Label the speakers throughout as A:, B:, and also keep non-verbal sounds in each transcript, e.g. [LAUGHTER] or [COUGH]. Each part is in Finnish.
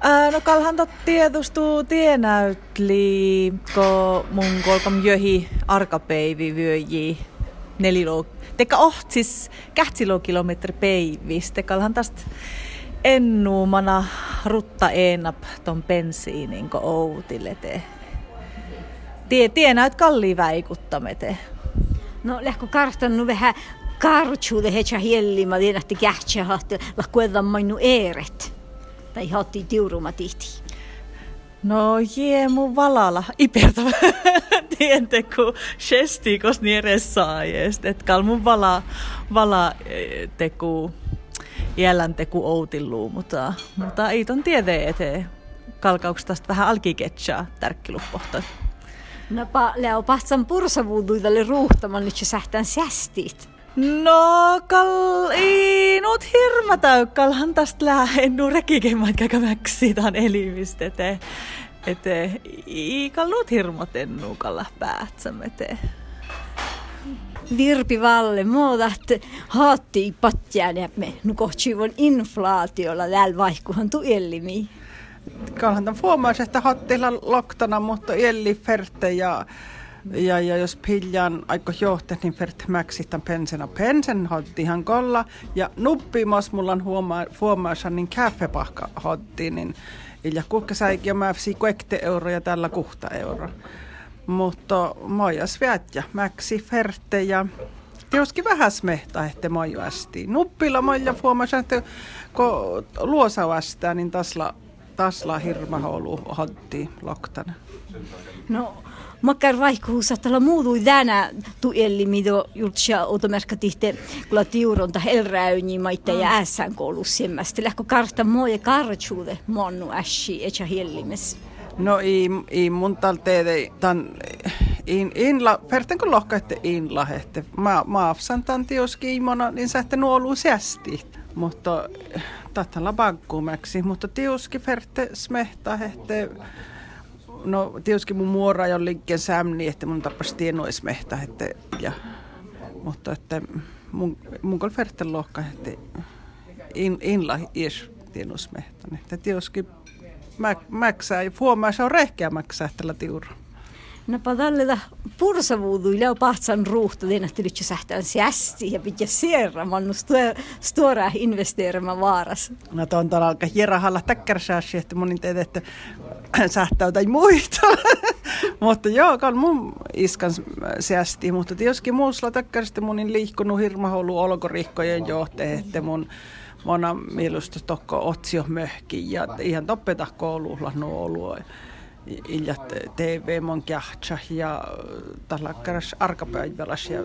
A: Ää, no kalhan tot tietustuu tienäytli, ko mun kolkam jöhi arkapeivi vyöji nelilo, teka ohtsis kähtsilo kilometri peivis, tekalhan tästä ennuumana rutta enap ton bensiinin ko outille te. Tie, tienäyt kalli väikuttamete.
B: No lähkö karstannu vähän kartsuude hecha hielli, mä tiedän, että kähtsä hahti, lakkuedan mainu eeret. Tai hatti tiuruma tihti.
A: No jee mun valala ipertä [LAUGHS] tiente ku shesti kos nieressä jest. Et kal mun vala, vala e, teku jällän teku outillu, mutta, mutta ei ton tiede eteen kalkauks tästä vähän alkiketsaa tärkkiluppohta.
B: No pa, leo pahtsan pursavuuduidalle ruuhtaman nyt se sähtään sästit.
A: No, kal, ei nuut hirma täykkalhan tästä lähen nu rekikemmat käkämäksi tämän elimistä, ete, ete, nuut hirmat ennukalla päätsämme, ete.
B: Virpi Valle, muutat haatti patjaan ja me nukohtsivon inflaatiolla täällä vaihkuhan tu ellimi.
C: Kalhan tämän huomaisi, että hattilla loktana, mutta elli ferte ja ja, ja jos piljan aiko johte, niin fert mäksitän pensena pensen hotti ihan kolla. Ja nuppimas mulla on huomaa, niin käffepahka hotti, niin ja kuka sai jo mäfsi kuekte euroja tällä kuhta euro. Mutta mojas ja mäksi ferte ja Tiuskin vähän smehta, että mojuasti. Nuppilla moja huomasi, että kun luosa vastaa, niin tasla, tasla hirma holu hotti loktana.
B: No, Makkar vaihkuusatalla muutu tänä tuelli, mitä jultsia automerkkatihte, kun tiuron tai elräyni maita ja ässän koulussa semmästä. Lähkö karta moja kartsuude monnu ässi, etkä hellimes.
C: No ei, ei mun talteede, tan in, inla, pertenkö lohkaitte inla, että mä, mä afsan tan niin sä että nuolu säästi. Mutta tahtalla pankkuumeksi, mutta tiuski ferte smehta, että no tietysti mun muora jo liikkeen sämni, että mun tarvitsisi tienoismehtä, että, ja, mutta että mun, mun kol färten lohka, että in, inla ies tienoismehtä, että tietysti mä, mäksää, ja huomaa, se on rehkeä mäksää tällä tiuraa.
B: Napa tällä pursavuudu ilä pahtsan ruuhta den att det sähtään siästi ja pitää sierra mannu stora investeerama vaaras.
C: No tuon tuolla alkaa hierahalla täkkärsääsi, että monin teet, että [CLEARS THROAT] sähtää jotain muita. [LAUGHS] mutta joo, kan mun iskan siästi, mutta tietysti muussa täkkäristä monin liikkunut hirmaholu olkorihkojen johte, että mun mona mielestä tokko otsio möhki ja ihan toppeta koululla nuo oluja iljat TV mon kähtsä ja tällä kärs arkapäiväläs ja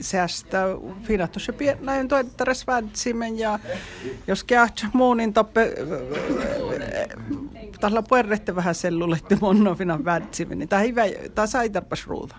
C: säästä finatus ja näin toittares vädzimen ja jos kähtsä muu niin toppe tällä puerrette vähän sellulle että mon on fina vädzimen niin tämä ei tämä ruuta.